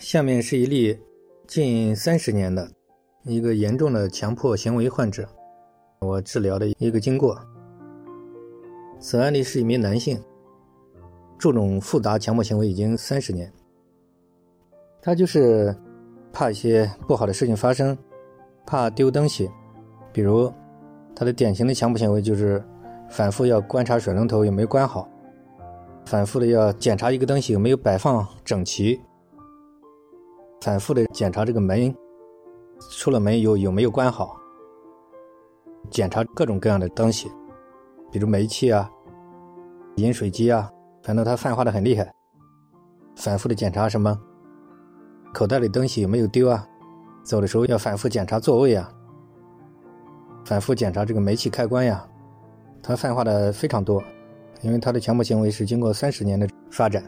下面是一例近三十年的一个严重的强迫行为患者，我治疗的一个经过。此案例是一名男性，这种复杂强迫行为已经三十年。他就是怕一些不好的事情发生，怕丢东西，比如他的典型的强迫行为就是反复要观察水龙头有没有关好，反复的要检查一个东西有没有摆放整齐。反复的检查这个门，出了门有有没有关好？检查各种各样的东西，比如煤气啊、饮水机啊，反正他泛化的很厉害。反复的检查什么？口袋里东西有没有丢啊？走的时候要反复检查座位啊，反复检查这个煤气开关呀。他泛化的非常多，因为他的强迫行为是经过三十年的发展。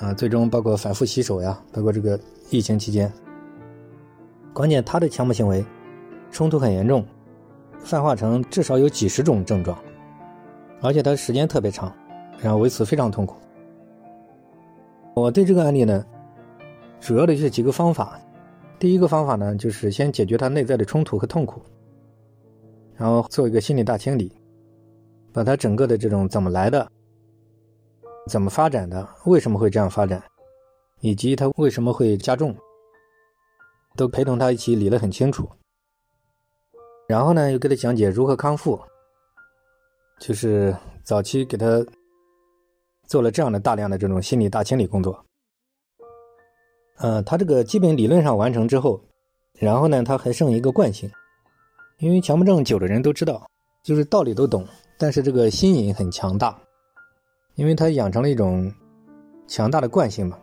啊，最终包括反复洗手呀，包括这个疫情期间，关键他的强迫行为冲突很严重，泛化成至少有几十种症状，而且他时间特别长，然后为此非常痛苦。我对这个案例呢，主要的是几个方法，第一个方法呢，就是先解决他内在的冲突和痛苦，然后做一个心理大清理，把他整个的这种怎么来的。怎么发展的？为什么会这样发展？以及他为什么会加重？都陪同他一起理得很清楚。然后呢，又给他讲解如何康复。就是早期给他做了这样的大量的这种心理大清理工作。呃，他这个基本理论上完成之后，然后呢，他还剩一个惯性。因为强迫症久的人都知道，就是道理都懂，但是这个心瘾很强大。因为他养成了一种强大的惯性嘛，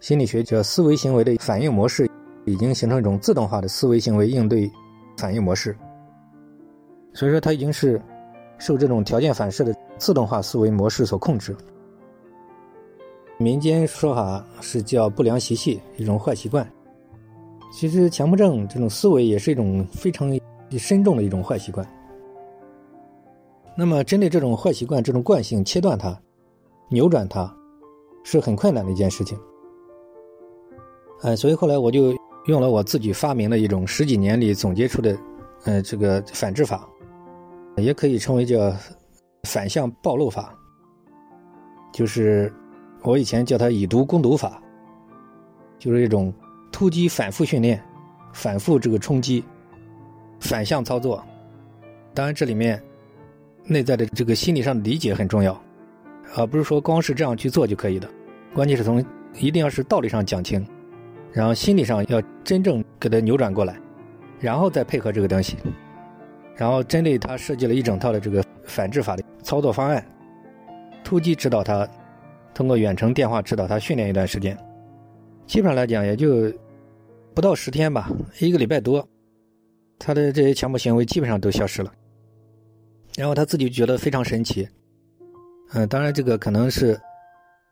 心理学叫思维行为的反应模式，已经形成一种自动化的思维行为应对反应模式。所以说，他已经是受这种条件反射的自动化思维模式所控制。民间说法是叫不良习气，一种坏习惯。其实，强迫症这种思维也是一种非常深重的一种坏习惯。那么，针对这种坏习惯、这种惯性，切断它、扭转它，是很困难的一件事情。哎，所以后来我就用了我自己发明的一种十几年里总结出的，呃，这个反制法，也可以称为叫反向暴露法，就是我以前叫它以毒攻毒法，就是一种突击反复训练、反复这个冲击、反向操作。当然，这里面。内在的这个心理上的理解很重要，而不是说光是这样去做就可以的。关键是从一定要是道理上讲清，然后心理上要真正给它扭转过来，然后再配合这个东西，然后针对他设计了一整套的这个反制法的操作方案，突击指导他，通过远程电话指导他训练一段时间，基本上来讲也就不到十天吧，一个礼拜多，他的这些强迫行为基本上都消失了。然后他自己觉得非常神奇，嗯，当然这个可能是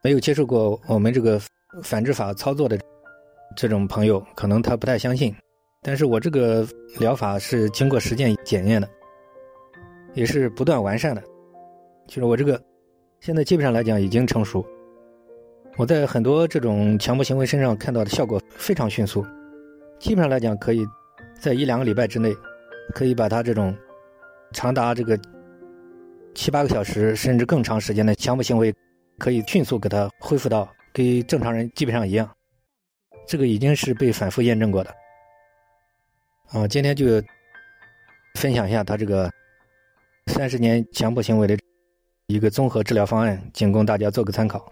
没有接触过我们这个反制法操作的这种朋友，可能他不太相信。但是我这个疗法是经过实践检验的，也是不断完善的。就是我这个现在基本上来讲已经成熟，我在很多这种强迫行为身上看到的效果非常迅速，基本上来讲可以在一两个礼拜之内可以把他这种。长达这个七八个小时，甚至更长时间的强迫行为，可以迅速给他恢复到跟正常人基本上一样。这个已经是被反复验证过的。啊，今天就分享一下他这个三十年强迫行为的一个综合治疗方案，仅供大家做个参考。